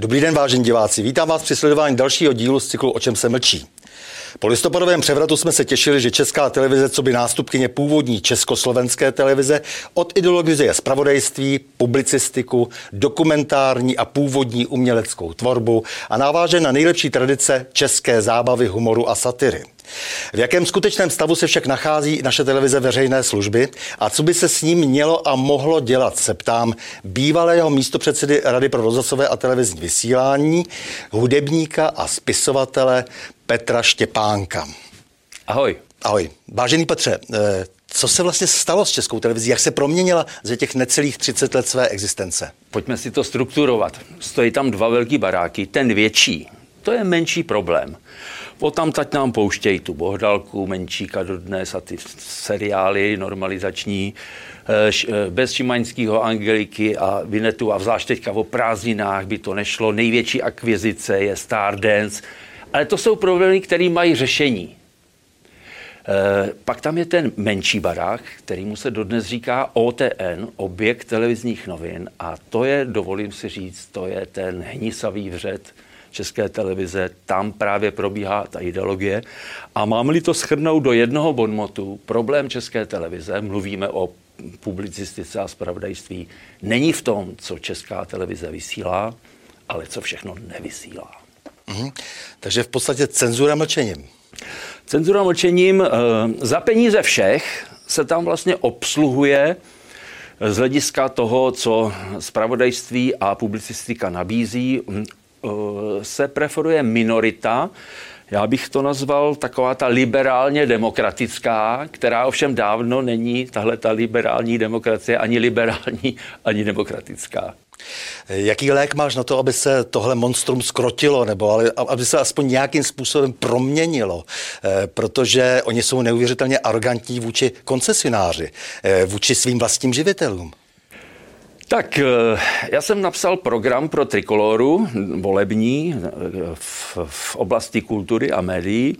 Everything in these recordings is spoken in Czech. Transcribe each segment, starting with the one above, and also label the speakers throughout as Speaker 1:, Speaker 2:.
Speaker 1: Dobrý den, vážení diváci. Vítám vás při sledování dalšího dílu z cyklu O čem se mlčí. Po listopadovém převratu jsme se těšili, že česká televize, co by nástupkyně původní československé televize, od ideologizuje spravodajství, publicistiku, dokumentární a původní uměleckou tvorbu a naváže na nejlepší tradice české zábavy, humoru a satyry. V jakém skutečném stavu se však nachází naše televize veřejné služby a co by se s ním mělo a mohlo dělat, se ptám bývalého místopředsedy Rady pro rozhlasové a televizní vysílání, hudebníka a spisovatele Petra Štěpánka.
Speaker 2: Ahoj.
Speaker 1: Ahoj. Vážený Petře, eh, co se vlastně stalo s českou televizí? Jak se proměnila za těch necelých 30 let své existence?
Speaker 2: Pojďme si to strukturovat. Stojí tam dva velký baráky. Ten větší, to je menší problém. Potom tať nám pouštějí tu Bohdalku, Menčíka dodnes a ty seriály normalizační, eh, eh, bez Šimaňského Angeliky a Vinetu a zvlášť teďka o prázdninách by to nešlo. Největší akvizice je Stardance, ale to jsou problémy, které mají řešení. E, pak tam je ten menší barák, který mu se dodnes říká OTN, objekt televizních novin, a to je, dovolím si říct, to je ten hnisavý vřet české televize, tam právě probíhá ta ideologie. A mám-li to schrnout do jednoho bonmotu, problém české televize, mluvíme o publicistice a spravodajství, není v tom, co česká televize vysílá, ale co všechno nevysílá.
Speaker 1: Mhm. Takže v podstatě cenzura mlčením.
Speaker 2: Cenzura mlčením. E, za peníze všech se tam vlastně obsluhuje z hlediska toho, co spravodajství a publicistika nabízí, Eh, se preferuje minorita, já bych to nazval taková ta liberálně demokratická, která ovšem dávno není tahle ta liberální demokracie ani liberální, ani demokratická.
Speaker 1: Jaký lék máš na to, aby se tohle monstrum skrotilo, nebo ale, aby se aspoň nějakým způsobem proměnilo? E, protože oni jsou neuvěřitelně arrogantní vůči koncesionáři, e, vůči svým vlastním živitelům.
Speaker 2: Tak eh, já jsem napsal program pro Trikoloru, volební, eh, v, v oblasti kultury a médií.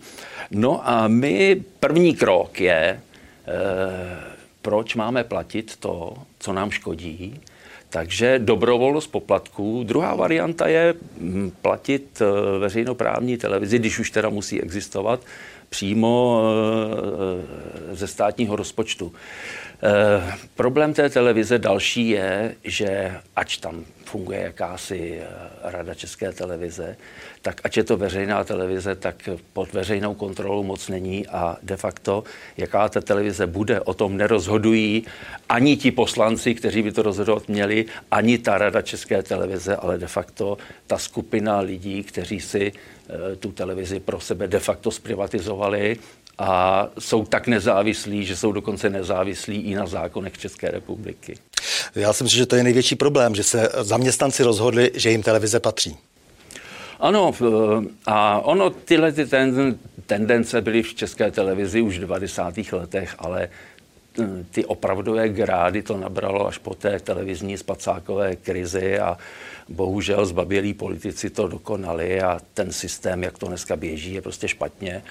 Speaker 2: No a my, první krok je, eh, proč máme platit to, co nám škodí, takže dobrovolnost poplatků. Druhá varianta je hm, platit veřejnoprávní televizi, když už teda musí existovat, přímo ze státního rozpočtu. Eh, problém té televize další je, že ač tam funguje jakási eh, rada České televize, tak ať je to veřejná televize, tak pod veřejnou kontrolou moc není a de facto, jaká ta televize bude, o tom nerozhodují ani ti poslanci, kteří by to rozhodovat měli, ani ta rada České televize, ale de facto ta skupina lidí, kteří si eh, tu televizi pro sebe de facto zprivatizovali a jsou tak nezávislí, že jsou dokonce nezávislí i na zákonech České republiky.
Speaker 1: Já si myslím, že to je největší problém, že se zaměstnanci rozhodli, že jim televize patří.
Speaker 2: Ano, a ono tyhle ty ten, tendence byly v české televizi už v 90. letech, ale ty opravdové grády to nabralo až po té televizní spacákové krizi a bohužel zbabělí politici to dokonali a ten systém, jak to dneska běží, je prostě špatně.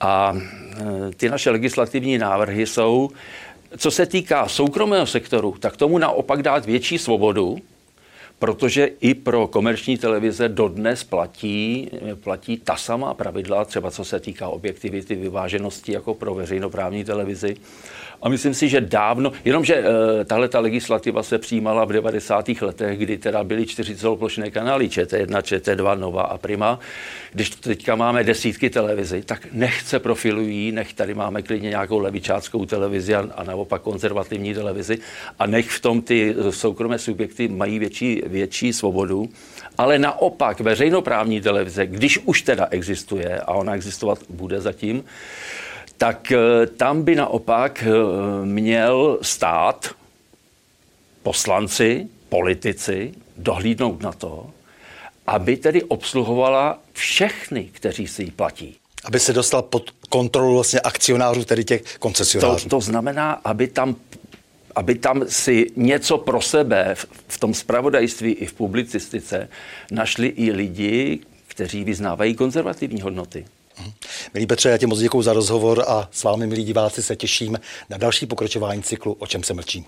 Speaker 2: A e, ty naše legislativní návrhy jsou, co se týká soukromého sektoru, tak tomu naopak dát větší svobodu, protože i pro komerční televize dodnes platí, platí ta samá pravidla, třeba co se týká objektivity, vyváženosti, jako pro veřejnoprávní televizi. A myslím si, že dávno, jenomže e, tahle ta legislativa se přijímala v 90. letech, kdy teda byly čtyři celoplošné kanály, ČT1, ČT2, Nova a Prima. Když teďka máme desítky televizi, tak nechce profilují, nech tady máme klidně nějakou levičáckou televizi a, a naopak konzervativní televizi a nech v tom ty soukromé subjekty mají větší, větší svobodu. Ale naopak veřejnoprávní televize, když už teda existuje a ona existovat bude zatím, tak eh, tam by naopak eh, měl stát, poslanci, politici dohlídnout na to, aby tedy obsluhovala všechny, kteří si ji platí.
Speaker 1: Aby se dostal pod kontrolu vlastně akcionářů, tedy těch koncesionářů.
Speaker 2: To, to znamená, aby tam aby tam si něco pro sebe v, v tom spravodajství i v publicistice našli i lidi, kteří vyznávají konzervativní hodnoty.
Speaker 1: Mhm. Milí Petře, já ti moc děkuji za rozhovor a s vámi, milí diváci, se těším na další pokračování cyklu O čem se mlčí.